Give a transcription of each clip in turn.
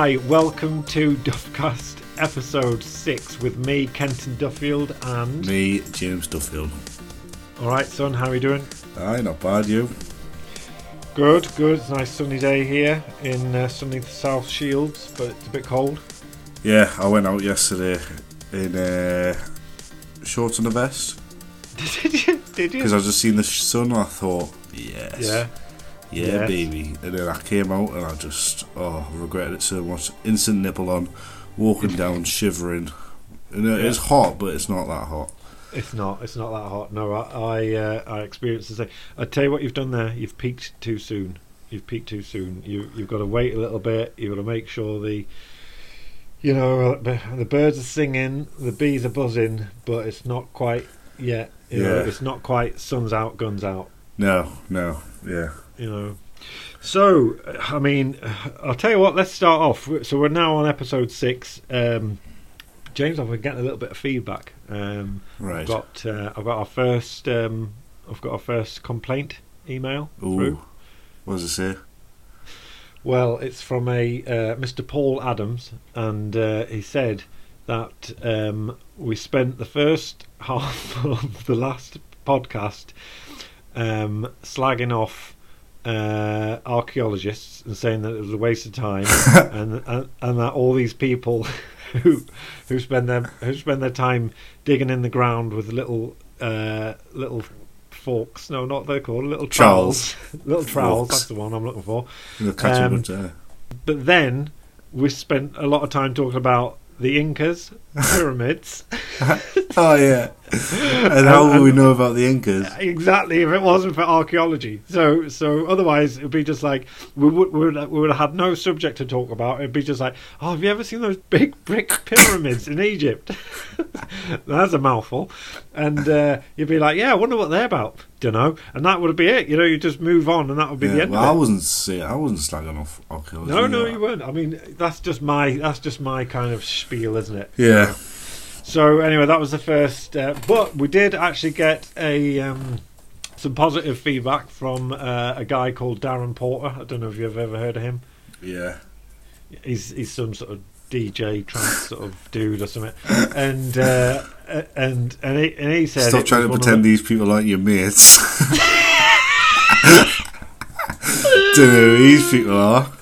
Hi, welcome to Duffcast episode six with me, Kenton Duffield, and Me, James Duffield. all right, son, how are you doing? Aye, not bad, you. Good, good. It's a nice sunny day here in uh, sunny South Shields, but it's a bit cold. Yeah, I went out yesterday in uh, shorts and a vest Did you? Did you? because? I just seen the sun and I thought, yes, Yeah. Yeah, Yes. baby. And then I came out and I just, oh, regretted it so much. Instant nipple on, walking down, shivering. And it- it's hot, but it's not that hot. It's not. It's not that hot. No, I I, uh, I experienced the same. I tell you what, you've done there. You've peaked too soon. You've peaked too soon. You you've got to wait a little bit. You've got to make sure the, you know, uh, the birds are singing, the bees are buzzing, but it's not quite yet. You know, Yeah. it's not quite sun's out, guns out. No, no, yeah. You know. So, I mean, I'll tell you what. Let's start off. So we're now on episode six. Um, James, I've been getting a little bit of feedback. Um, Right. I've got uh, I've got our first um, I've got our first complaint email Ooh. through. What does it say? Well, it's from a uh, Mr. Paul Adams, and uh, he said that um, we spent the first half of the last podcast um, slagging off uh, archaeologists and saying that it was a waste of time, and, and and that all these people who who spend their who spend their time digging in the ground with little uh, little forks. No, not they're called little trowels. little trowels. That's the one I'm looking for. Um, good. But then we spent a lot of time talking about the Incas, pyramids. Oh, yeah. and how will we know about the Incas? exactly, if it wasn't for archaeology. So, so otherwise it'd be just like we would we would, we would have had no subject to talk about. It'd be just like, oh, have you ever seen those big brick pyramids in Egypt? That's a mouthful. And uh, you'd be like, yeah, I wonder what they're about. Don't know. And that would be it. You know, you just move on, and that would be the end well, of I wasn't saying I wasn't slagging off archaeology. No, no, you weren't. I mean, that's just my that's just my kind of spiel, isn't it? Yeah. So anyway, that was the first. Uh, but we did actually get a um, some positive feedback from uh, a guy called Darren Porter. I don't know if you've ever heard of him. Yeah. He's he's some sort of DJ trance sort of dude or something. And uh, and and he, and he said, Stop trying to was one of pretend the- these people aren't your mates. Don't know who these people are.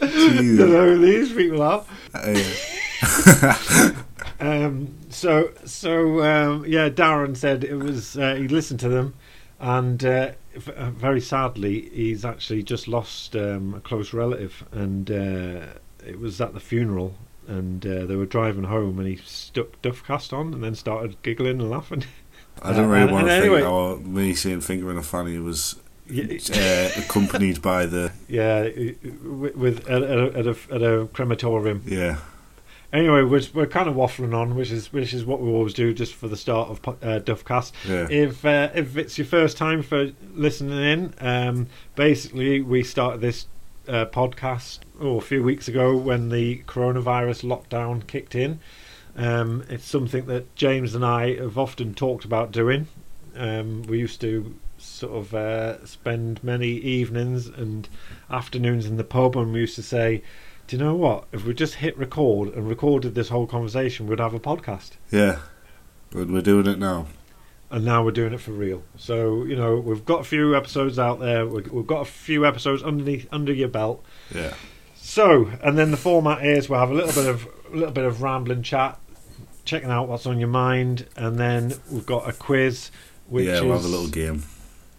I don't know who these people are. Uh, Um, so so um, yeah, Darren said it was uh, he listened to them, and uh, v- uh, very sadly, he's actually just lost um, a close relative, and uh, it was at the funeral, and uh, they were driving home, and he stuck Duffcast on, and then started giggling and laughing. I don't really want to think anyway- how me saying fingering a fanny was uh, accompanied by the yeah, with, with at, at, a, at a crematorium. yeah Anyway, we're, we're kind of waffling on, which is which is what we always do just for the start of uh, Duffcast. yeah If uh, if it's your first time for listening in, um, basically we started this uh, podcast oh, a few weeks ago when the coronavirus lockdown kicked in. Um, it's something that James and I have often talked about doing. Um, we used to sort of uh, spend many evenings and afternoons in the pub, and we used to say, "Do you know what? If we just hit record and recorded this whole conversation, we'd have a podcast." yeah. But we're doing it now. and now we're doing it for real. So you know we've got a few episodes out there. We've, got a few episodes underneath under your belt. Yeah So and then the format is we'll have a little bit of a little bit of rambling chat, checking out what's on your mind, and then we've got a quiz, which yeah. We'll have a little game.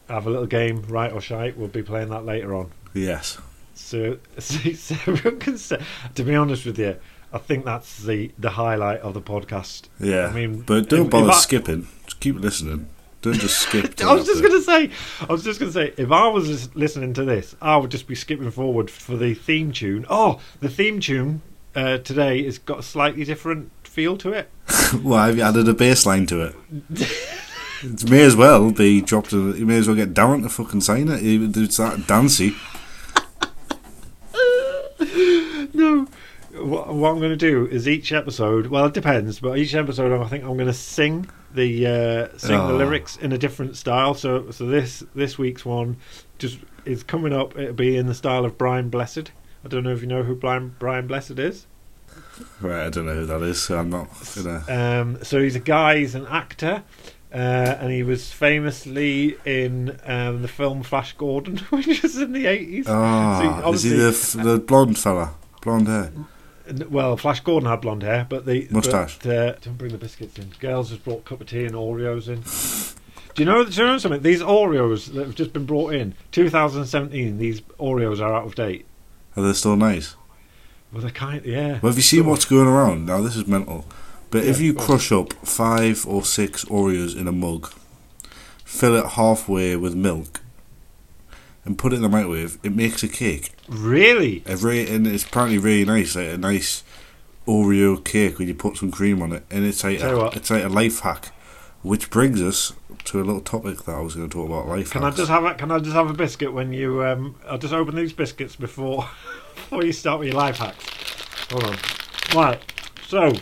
have a little game, right or shite. We'll be playing that later on. Yes. So, so, so everyone can say, to be honest with you, I think that's the the highlight of the podcast. Yeah. I mean, but don't if- bother if I- skipping. Just keep listening. Don't just skip. I was just gonna say, I was just gonna say, if I was listening to this, I would just be skipping forward for the theme tune. Oh, the theme tune uh, today has got a slightly different feel to it. Well, have you added a bass line to it? it may as well be dropped. A, you may as well get Darren to fucking sign it. It's that dancey. No, what, what I'm going to do is each episode. Well, it depends, but each episode, I think I'm going to sing the uh, sing the Oh. lyrics in a different style. So, so this this week's one just is coming up. It'll be in the style of Brian Blessed. I don't know if you know who Brian, Brian Blessed is. Right, I don't know who that is, so I'm not gonna. Um, so he's a guy, he's an actor, uh, and he was famously in um, the film Flash Gordon, which was in the 80s. Ah, is he the f- the blonde fella? Blonde hair. Well, Flash Gordon had blonde hair, but the Moustache. But, uh, don't bring the biscuits in. Girls just brought a cup of tea and Oreos in. Do you know? Do you know something? These Oreos that have just been brought in, 2017. These Oreos are out of date. Are they still nice? Well, they're kind. Yeah. Well, have you seen what's going around? Now, this is mental. But if you crush up five or six Oreos in a mug, fill it halfway with milk, and put it in the microwave, it makes a cake. Really? Every and it's apparently really nice, like a nice Oreo cake when you put some cream on it, and it's like Tell a, it's like a life hack. Which brings us to a little topic that I was going to talk about life Can I just have a Can I just have a biscuit when you? Um, I'll just open these biscuits before before you start with your life hacks. Hold on. Right. So,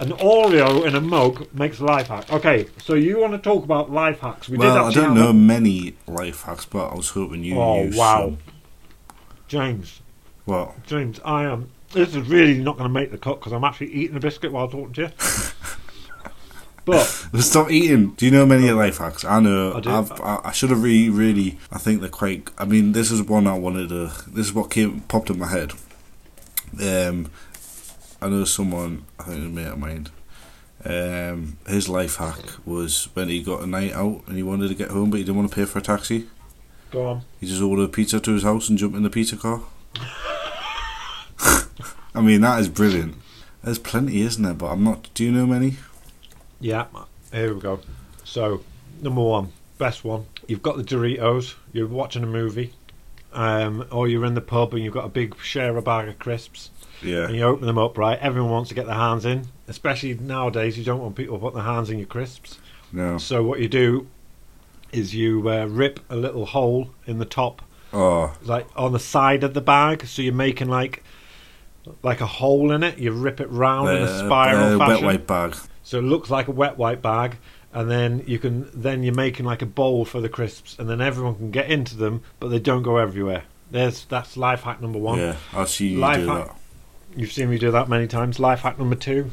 an Oreo in a mug makes a life hack. Okay. So you want to talk about life hacks? We well, I don't know a- many life hacks, but I was hoping you Oh, use wow. some. James. Well, James, I am. This is really not going to make the cut because I'm actually eating a biscuit while talking to you. but Stop eating. Do you know many life hacks? I know. I I, I should have really, really. I think they're quite. I mean, this is one I wanted to. This is what came popped in my head. Um, I know someone. I think a mate of mine. Um, his life hack was when he got a night out and he wanted to get home, but he didn't want to pay for a taxi. go on. He just ordered a pizza to his house and jumped in the pizza car. I mean, that is brilliant. There's plenty, isn't there? But I'm not. Do you know many? Yeah, here we go. So, number one, best one. You've got the Doritos. You're watching a movie, um, or you're in the pub and you've got a big share a bag of crisps, Yeah. and you open them up. Right, everyone wants to get their hands in. Especially nowadays, you don't want people putting their hands in your crisps. No. So what you do is you uh, rip a little hole in the top, Oh, like on the side of the bag. So you're making like like a hole in it. You rip it round in a uh, spiral uh, wet fashion. wipe bag. So it looks like a wet white bag, and then you can then you're making like a bowl for the crisps, and then everyone can get into them, but they don't go everywhere. There's that's life hack number one. Yeah, I'll see you Life do hack. that. You've seen me do that many times. Life hack number two.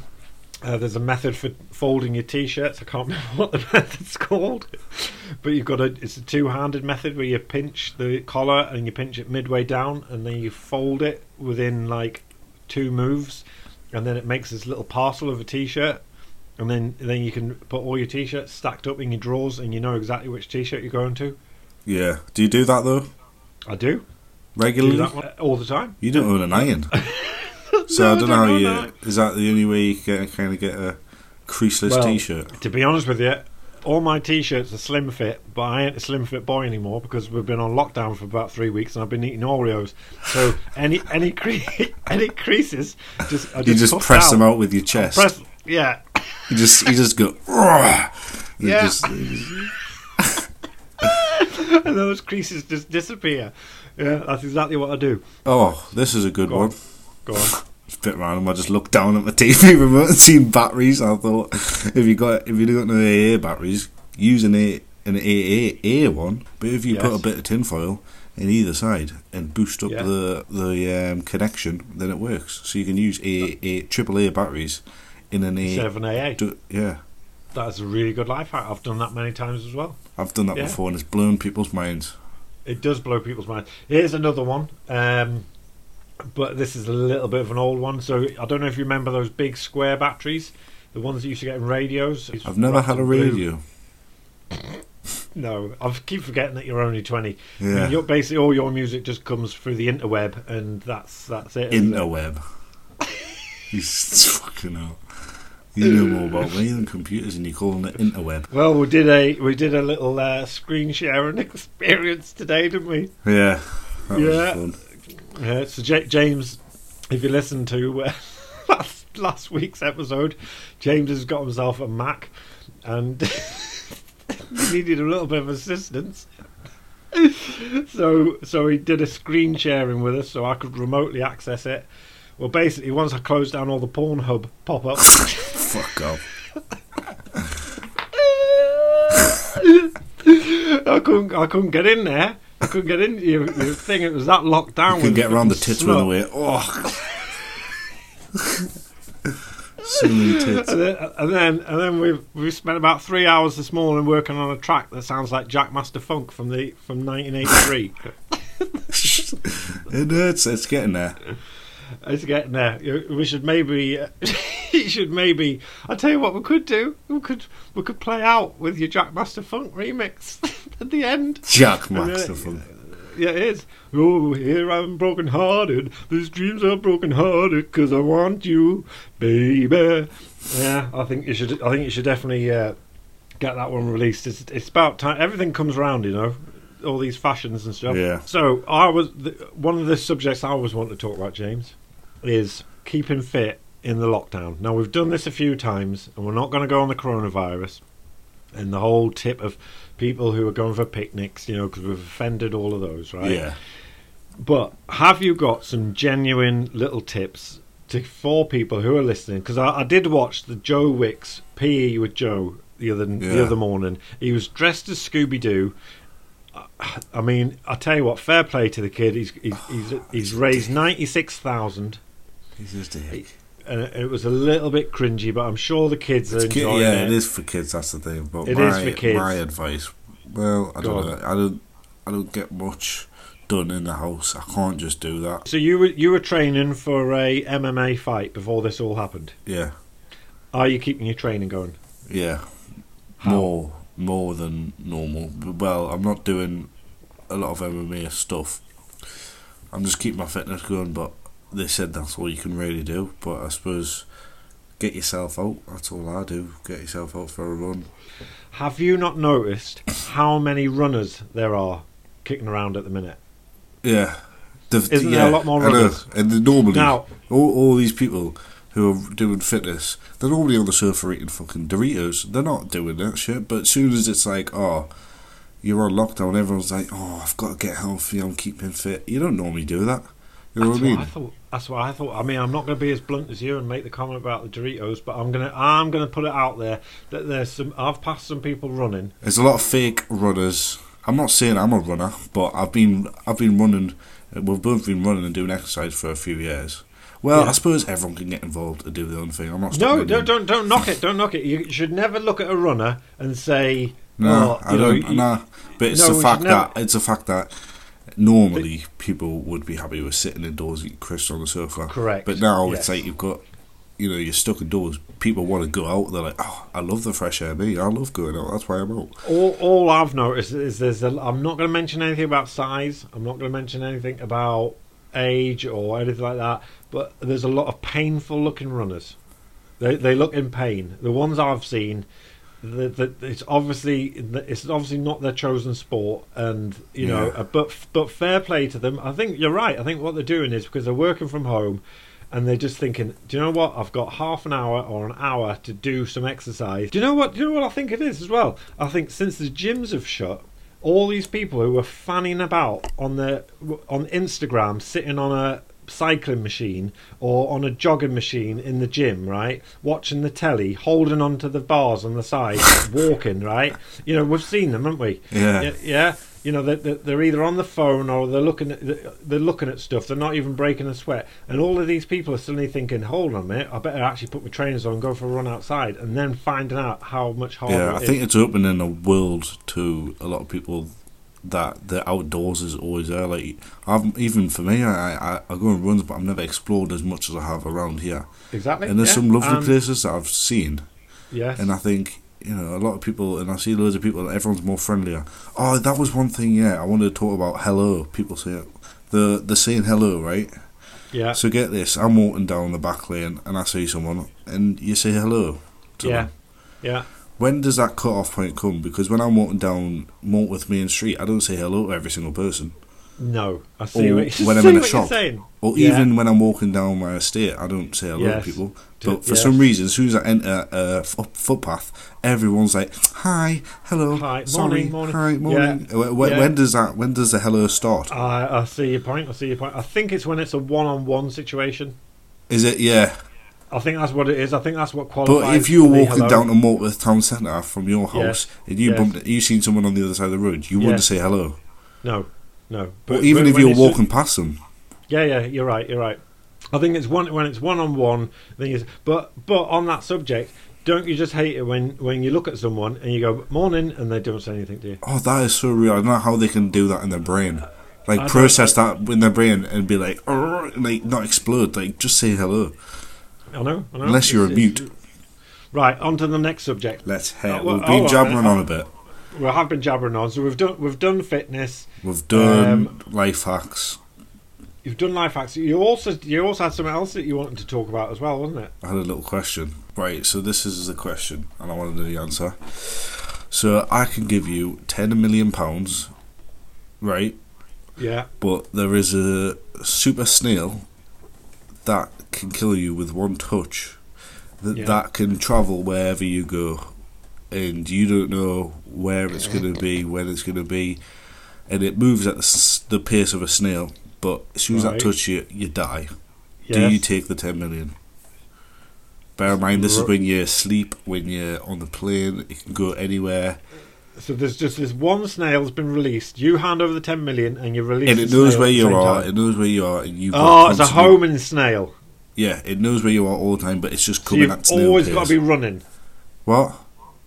Uh, there's a method for folding your t-shirts. I can't remember what the method's called, but you've got a. It's a two-handed method where you pinch the collar and you pinch it midway down, and then you fold it within like two moves, and then it makes this little parcel of a t-shirt, and then then you can put all your t-shirts stacked up in your drawers, and you know exactly which t-shirt you're going to. Yeah. Do you do that though I do. Do regularly? that all the time. You don't own an iron, so No, I don't know how don't you. know. Is that the only way you can kind of get a creaseless Well, t-shirt? To be honest with you, all my t-shirts are slim fit, but I ain't a slim fit boy anymore because we've been on lockdown for about three weeks and I've been eating Oreos. So any any cre- any creases, just I You just cut press them out. out with your chest. Press, yeah, You just you just go. Yeah. just- and those creases just disappear. Yeah, that's exactly what I do. oh, this is a good Go one. on. Go on. A bit random. I just looked down at my TV remote and seen batteries. I thought, if you got if you got no AA batteries, use an A an AA A one. But if you put a bit of tinfoil in either side and boost up Yeah. the the um, connection, then it works. So you can use A A triple A batteries in an A. Seven AA. Do, yeah, That's a really good life hack. I've done that many times as well. I've done that Yeah. before, and it's blown people's minds. It does blow people's minds. Here's another one, um, but this is a little bit of an old one. So I don't know if you remember those big square batteries, the ones that you used to get in radios. It's I've never had a radio. No, I keep forgetting that you're only twenty. I Yeah, mean, you're, basically all your music just comes through the interweb, and that's that's it? interweb. He's fucking hell. You know more about me than computers, and you're calling it interweb. Well, we did a we did a little uh, screen sharing experience today, didn't we? Yeah, that Yeah. Yeah, so J- James, if you listen to uh, last last week's episode, James has got himself a Mac, and he needed a little bit of assistance. so so he did a screen sharing with us, so I could remotely access it. Well, basically, once I closed down all the Pornhub pop-ups, Fuck off. I couldn't I couldn't get in there. I couldn't get into your, your thing. It was that locked down. You with get around the tits with the way. Oh. so many tits. And then, and then, and then we've we spent about three hours this morning working on a track that sounds like Jack Master Funk from the from 1983. It hurts. It's getting there. it's getting there. We should maybe, uh, you should maybe. I tell you what, we could do. We could we could play out with your Jack Master Funk remix at the end. Jack Master Funk. Yeah, it is. Oh, here I'm broken hearted. These dreams are broken hearted because I want you, baby. Yeah, I think you should. I think you should definitely uh, get that one released. It's, it's about time. Everything comes round, you know. All these fashions and stuff. Yeah. So I was the, one of the subjects I always want to talk about, James, is keeping fit in the lockdown. Now we've done this a few times, and we're not going to go on the coronavirus and the whole tip of people who are going for picnics, you know, because we've offended all of those, right? Yeah. But have you got some genuine little tips to for people who are listening? Because I, I did watch the Joe Wicks PE with Joe the other the other morning. He was dressed as Scooby Doo. I mean, I tell you what, fair play to the kid. He's he's he's, he's raised ninety six thousand, He's just a dick. And it was a little bit cringy, but I'm sure the kids are enjoying ki- yeah, it. it is for kids. That's the thing. But It my, is for kids. my advice, well, I Go don't know. I don't. I don't get much done in the house. I can't just do that. So you were you were training for a MMA fight before this all happened. Yeah, Are you keeping your training going? yeah. How? More, more than normal. Well, I'm not doing a lot of MMA stuff. I'm just keeping my fitness going. But they said that's all you can really do. But I suppose get yourself out. That's all I do. Get yourself out for a run. Have you not noticed how many runners there are kicking around at the minute? Yeah. The, Isn't there a lot more runners? And normally, Now, all, all these people who are doing fitness, they're normally on the sofa eating fucking Doritos. They're not doing that shit. But as soon as it's like, oh, you're on lockdown, everyone's like, oh, I've got to get healthy. I'm keeping fit. You don't normally do that. You know that's what I mean? what I thought. That's what I thought. I mean, I'm not going to be as blunt as you and make the comment about the Doritos, but I'm gonna I'm gonna put it out there that there's some. I've passed some people running. There's a lot of fake runners. I'm not saying I'm a runner, but I've been I've been running. We've both been running and doing exercise for a few years. Well, Yeah. I suppose everyone can get involved and do their own thing. I'm not. No, don't don't don't knock it. Don't knock it. You should never look at a runner and say, No, oh, I don't. you- nah, but it's No, the fact never- that it's a fact that normally people would be happy with sitting indoors eating crisps on the sofa. Correct. But now yes. it's like you've got, you know, you're stuck indoors. People want to go out. They're like, oh, I love the fresh air. Me, I love going out. That's why I'm out. All, all I've noticed is there's a, I'm not going to mention anything about size. I'm not going to mention anything about age or anything like that. But there's a lot of painful looking runners. They they look in pain. The ones I've seen, the, the, it's obviously it's obviously not their chosen sport, and you know. Yeah. uh, But but fair play to them. I think you're right. I think what they're doing is because they're working from home. And they're just thinking, do you know what? I've got half an hour or an hour to do some exercise. Do you know what? Do you know what I think it is as well? I think since the gyms have shut, all these people who were fanning about on the on Instagram, sitting on a cycling machine or on a jogging machine in the gym, right? Watching the telly, holding onto the bars on the side, walking, right? You know, we've seen them, haven't we? Yeah. Yeah. yeah? You know, they're, they're- either on the phone or they're looking at they're looking at stuff. They're not even breaking a sweat, and all of these people are suddenly thinking, "Hold on a minute, I better actually put my trainers on and go for a run outside," and then finding out how much harder. yeah, I think is. it's opening a world to a lot of people that the outdoors is always there. Like, I've, even for me, I, I I go on runs, but I've never explored as much as I have around here. exactly. And there's yeah. some lovely And- places that I've seen. Yes. And I think, you know, a lot of people, and I see loads of people, everyone's more friendlier. Oh, that was one thing, yeah, I wanted to talk about hello. People say it. The, the saying hello, right? yeah. So get this, I'm walking down the back lane and I see someone and you say hello to Yeah. them. Yeah. When does that cut off point come? Because when I'm walking down Mortworth Main Street, I don't say hello to every single person. No. I see Or what, when I'm in a shop. Or Yeah. even when I'm walking down my estate, I don't say hello Yes. to people. But for yes. some reason, as soon as I enter a f- footpath, everyone's like, "Hi, hello, Hi, sorry, morning, morning." Uh, hi, morning." When, when, yeah. when does that? When does the hello start? I, I see your point. I see your point. I think it's when it's a one-on-one situation. Is it? Yeah. I think that's what it is. I think that's what qualifies. But if you were walking hello. down to Mortworth Town Centre from your house and you Yes. bumped, you seen someone on the other side of the road, you Yes. wouldn't say hello. no, no. But, even but if you're walking past them, Yeah, yeah, you're right. You're right. I think it's one when it's one on one. Thing is, but but on that subject, don't you just hate it when when you look at someone and you go morning and they don't say anything to you? oh, that is so real. I don't know how they can do that in their brain. Like don't- process that in their brain and be like, like not explode. Like just say hello. I know. I know. Unless you're a It's- it's- mute. Right, on to the next subject. Let's head. Oh, well, We've been on, jabbering uh, on a bit. We have been jabbering on, so we've done we've done fitness. We've done um, life hacks. You've done life hacks. You also you also had something else that you wanted to talk about as well, wasn't it? I had a little question. Right, so this is the question, and I want to know the answer. So I can give you ten million pounds, right? Yeah. But there is a super snail that can kill you with one touch. That Yeah. that can travel wherever you go, and you don't know where it's going to be, when it's going to be, and it moves at the, the pace of a snail. But as soon as Right. that touch you, you die. Do you take the 10 million? Bear in mind, this is when you're asleep, when you're on the plane, it can go anywhere. So there's just this one snail's been released. You hand over the ten million, and you release. And it knows where you are, time. it knows where you are, and you Oh, ah, it's a homing snail. Yeah, it knows where you are all the time, but it's just coming So coming you've always pace. got to be running. What?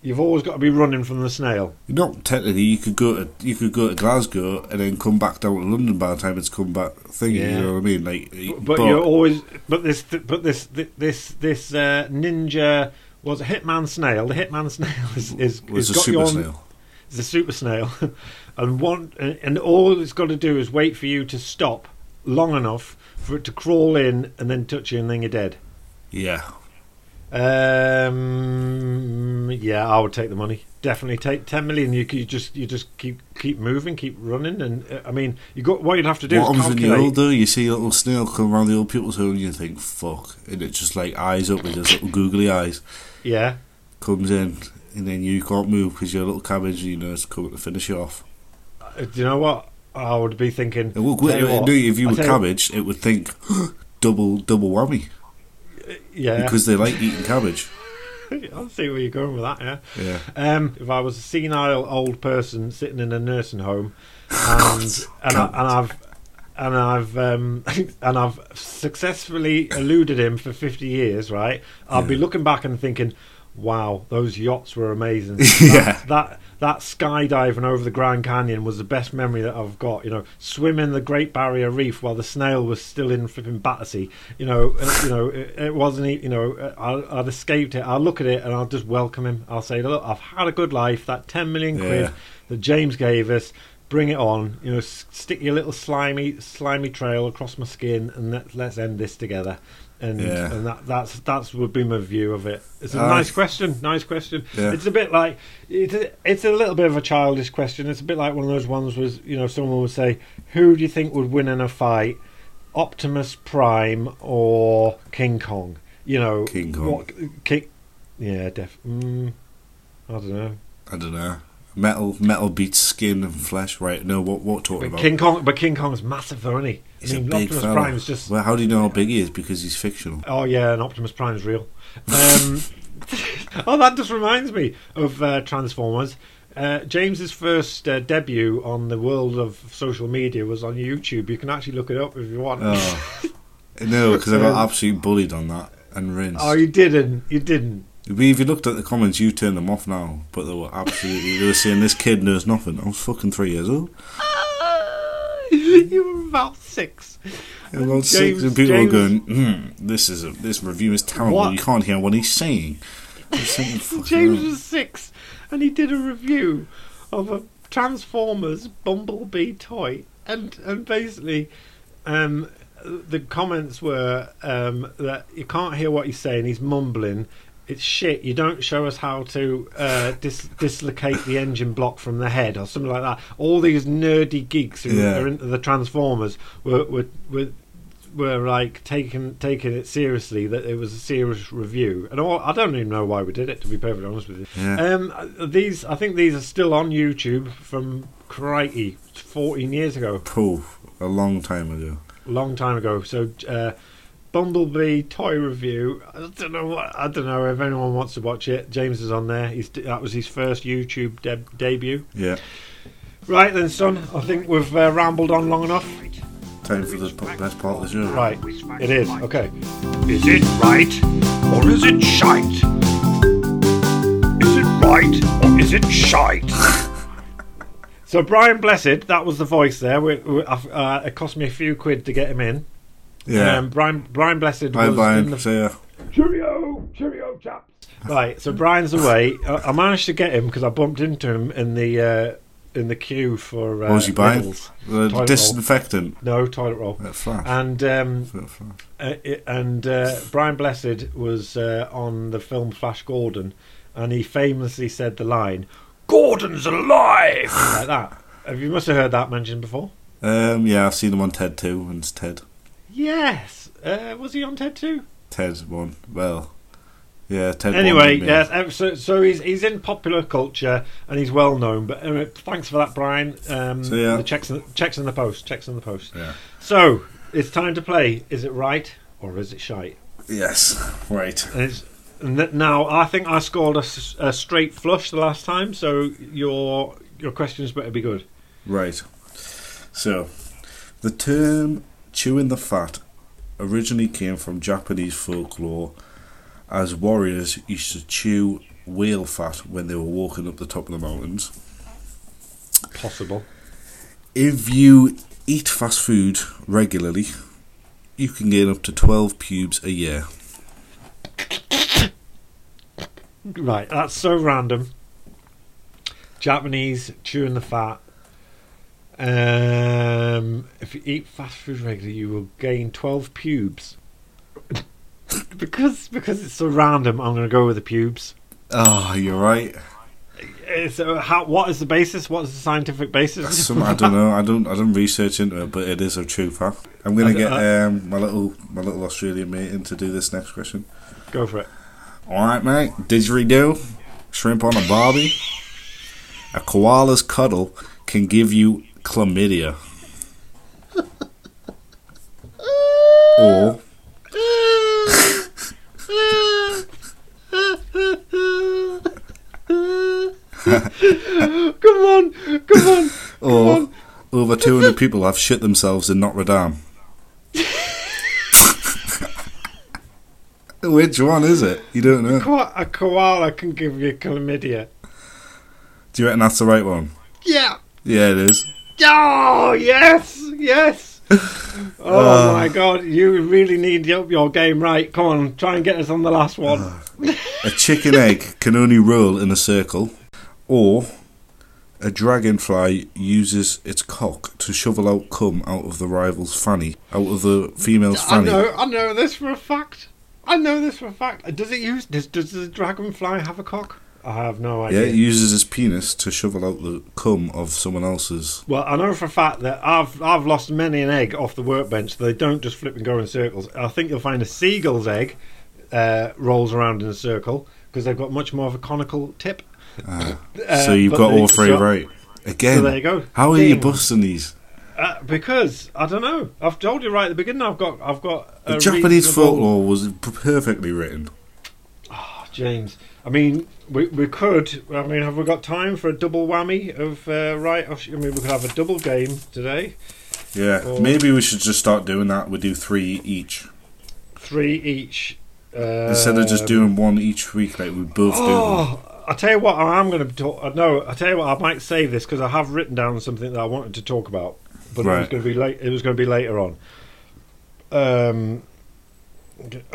You've always got to be running from the snail. Not technically. You could go to you could go to Glasgow and then come back down to London by the time it's come back. Thing, Yeah. you know what I mean? Like, But, but you're always. But this. But this. This. This uh, ninja was a hitman snail. The hitman snail is is, was is a got super on, snail. It's a super snail, and one and all it's got to do is wait for you to stop long enough for it to crawl in and then touch you, and then you're dead. Yeah, Um, yeah, I would take the money. Definitely take ten million. You, you just you just keep keep moving, keep running, and uh, I mean, you got what you'd have to do what is happens when you're older? You see a little snail come around the old people's home, and you think, "Fuck!" and it just like eyes up with his little googly eyes Yeah, comes in, and then you can't move because you're a little cabbage, and you know it's coming to finish you off. Uh, do you know what? I would be thinking. It would, it what, do if you were cabbage, it would think double double whammy Yeah, because they like eating cabbage. I'll see where you're going with that. Yeah. Yeah. Um, if I was a senile old person sitting in a nursing home, and and, I, and I've and I've um, and I've successfully eluded him for fifty years, right? I'll be looking back and thinking, "Wow, those yachts were amazing." Yeah. that, that skydiving over the Grand Canyon was the best memory that I've got. You know, swimming the Great Barrier Reef while the snail was still in flipping Battersea. You know, uh, you know, it, it wasn't. You know, uh, I, I'd escaped it. I'll look at it and I'll just welcome him. I'll say, "Look, I've had a good life. That ten million quid Yeah. that James gave us." Bring it on, you know. s- Stick your little slimy, slimy trail across my skin, and let, let's end this together. And Yeah. and that that's that's would be my view of it. It's a Uh, nice question. Nice question. Yeah. It's a bit like it's a, it's a little bit of a childish question. It's a bit like one of those ones was you know someone would say, "Who do you think would win in a fight, Optimus Prime or King Kong?" You know, King Kong. What, King, yeah, def. Mm, I don't know. I don't know. Metal metal beats skin and flesh. Right? No, what what talking But about? King Kong, but King Kong's massive, though, isn't he? He's I mean, a big Optimus fella. Prime's just. Well, how do you know how big he is? Because he's fictional. Oh yeah, and Optimus Prime's real. Um, oh, that just reminds me of uh, Transformers. Uh, James's first uh, debut on the world of social media was on YouTube. You can actually look it up if you want. Oh. no, because I got Um, absolutely bullied on that and rinsed. Oh, you didn't. You didn't. If you looked at the comments, you turned them off now. But they were absolutely. they were saying this kid knows nothing. I was fucking three years old. you were about six. And about six, and people James- were going, hmm, "This is a, this review is terrible. What? You can't hear what he's saying." Something fucking James wrong. was six, and he did a review of a Transformers Bumblebee toy, and and basically, um, the comments were um, that you can't hear what he's saying. He's mumbling. It's shit. You don't show us how to uh, dis- dislocate the engine block from the head or something like that. All these nerdy geeks who Yeah. are into the Transformers were were, were were like taking taking it seriously that it was a serious review and all, I don't even know why we did it to be perfectly honest with you Yeah. um these I think these are still on YouTube from crikey 14 years ago Poof, a long time ago. long time ago so uh Bumblebee toy review I don't know what I don't know if anyone wants to watch it James is on there he's that was his first YouTube deb- debut Yeah. Right then, son. I think we've uh, rambled on long enough. Time for the best part of the show. Right, it is. Okay. Is it right or is it shite? Is it right or is it shite? So Brian Blessed, that was the voice there. We, we, uh, it cost me a few quid to get him in. Yeah. Um, Brian Brian Blessed Bye, was Brian. in the See ya. Cheerio, cheerio, chaps. Right, so Brian's away. I, I managed to get him because I bumped into him in the uh, in the queue for. Uh, What was he buying? Lidl's. The Toilet disinfectant. No toilet roll. At Flash. And um, At Flash. uh, it, and uh, Brian Blessed was uh, on the film Flash Gordon, and he famously said the line Gordon's alive. like that. Have you must have heard that mentioned before? Um, yeah, I've seen him on TED too, and it's TED. Yes. Uh, was he on TED too? TED one. Well, yeah, TED. Anyway, one, yes. uh, So, so he's he's in popular culture and he's well known. But uh, thanks for that, Brian. Um, So, yeah. the checks in, checks in the post. Checks in the post. Yeah. So it's time to play. Is it right or is it shite? Yes. Right. And now I think I scored a straight flush the last time. So your your questions better be good. Right. So, the term chewing the fat originally came from Japanese folklore as warriors used to chew whale fat when they were walking up the top of the mountains. Possible. If you eat fast food regularly, you can gain up to 12 pubes a year. Right. That's so random. Japanese chewing the fat. Um, if you eat fast food regularly, you will gain twelve pubes. because because it's so random, I'm going to go with the pubes. Oh, you're right. It's, uh, how, what is the basis? What is the scientific basis? Some, I don't know. I don't. I don't research into it, but it is a true fact. I'm gonna get I- um, my little my little Australian mate in to do this next question. Go for it. All right, mate. Didgeridoo, shrimp on a barbie. A koala's cuddle can give you chlamydia. or come on, come on. or over 200 people have shit themselves in Notre Dame. Which one is it? You don't know. A koala can give you chlamydia. Do you reckon that's the right one? Yeah. Yeah, it is. Oh yes, yes. Oh Uh. my god, you really need to up your game right. Come on, try and get us on the last one. A chicken egg can only roll in a circle, or a dragonfly uses its cock to shovel out cum out of the rival's fanny, out of the female's fanny. I know, I know this for a fact. I know this for a fact. Uh, Does it use? Does, does the dragonfly have a cock? I have no idea. Yeah, it uses his penis to shovel out the cum of someone else's. Well, I know for a fact that I've I've lost many an egg off the workbench. They don't just flip and go in circles. I think you'll find a seagull's egg uh, rolls around in a circle because they've got much more of a conical tip. Ah. Uh, so you've got all three so- right. Again, So there you go. how are you busting these? Uh, because I don't know. I've told you right at the beginning. I've got I've got The Japanese reasonable- folklore was perfectly written. Oh, James. I mean, we we could. I mean, have we got time for a double whammy of uh, right? or sh- I mean, we could have a double game today. Yeah, Or- maybe we should just start doing that. We do three each Three each. Uh, instead of just doing one each week like we both do. them. Oh, I tell you what, I am going to talk. uh, No, I tell you what, I might save this because I have written down something that I wanted to talk about, but it was going to be late. It was going to be later on. Um,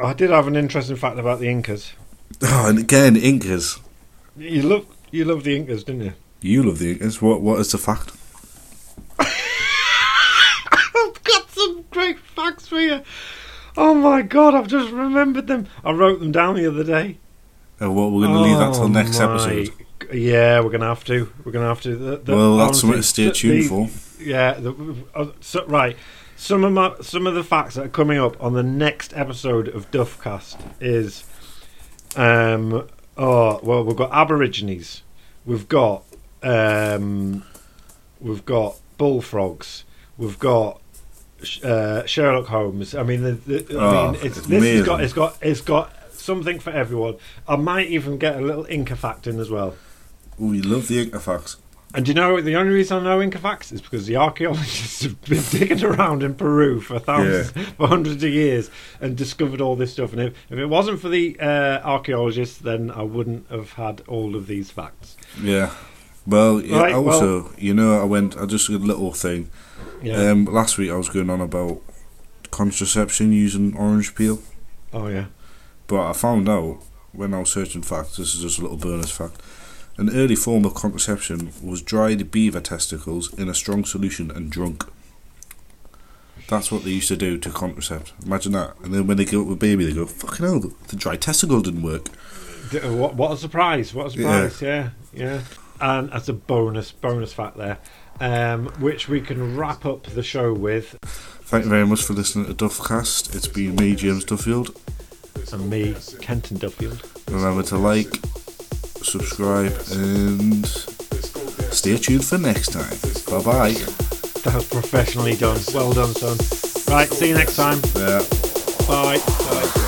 I did have an interesting fact about the Incas. Oh, and again, Incas. You love you love the Incas, didn't you? You love the Incas. What? What is the fact? I've got some great facts for you. Oh my god, I've just remembered them. I wrote them down the other day. Uh, well, we're going to leave that till Oh next my episode. Yeah, we're gonna have to. We're gonna have to. The, the, Well, that's honestly, something to stay tuned the- for. Yeah, the, uh, so, right. Some of my some of the facts that are coming up on the next episode of Duffcast is, um, oh well, we've got Aborigines, we've got um, we've got bullfrogs, we've got uh, Sherlock Holmes. I mean, the, the, I Oh, mean, it's, it's this has got it's got it's got something for everyone. I might even get a little Inca fact in as well. Oh, you love the Inca facts. And you know, the only reason I know Inca facts is because the archaeologists have been digging around in Peru for thousands, for hundreds of years, and discovered all this stuff. And if, if it wasn't for the uh, archaeologists, then I wouldn't have had all of these facts. Yeah. Well, yeah, Right, also, you know, I went, I just a little thing. Yeah. Um, last week I was going on about contraception using orange peel, oh yeah. but I found out when I was searching facts, this is just a little bonus fact, an early form of contraception was dried beaver testicles in a strong solution and drunk. That's what they used to do to contracept. Imagine that. And then when they go up with baby, they go, fucking hell, the, dry testicle didn't work. Uh, What, what a surprise! What a surprise! Yeah, yeah. And as a bonus, bonus fact there, um, which we can wrap up the show with, Thank you very much for listening to Duffcast. It's been me, James Duffield. and me, Kenton Duffield. Remember to like, subscribe, and stay tuned for next time. Bye bye. That was professionally done. Well done, son. Right, see you next time. Yeah. Bye. Bye.